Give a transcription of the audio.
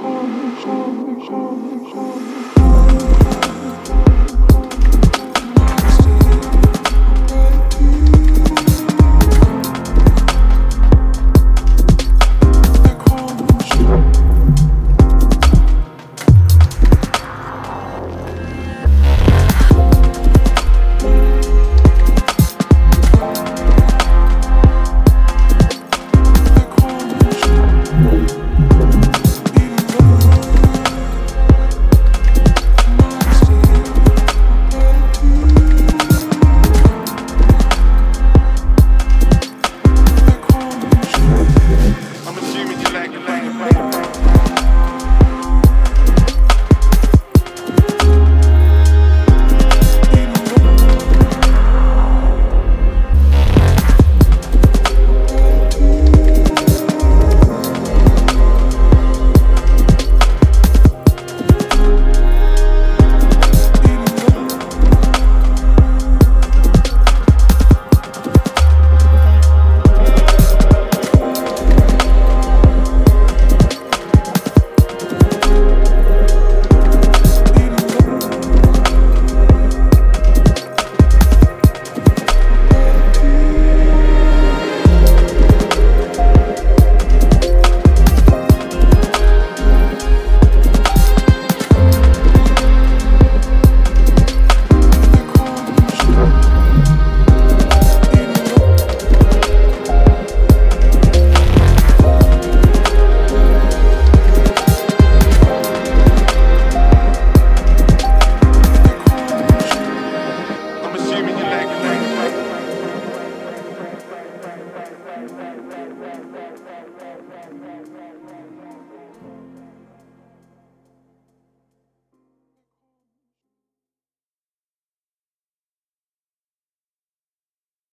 Come,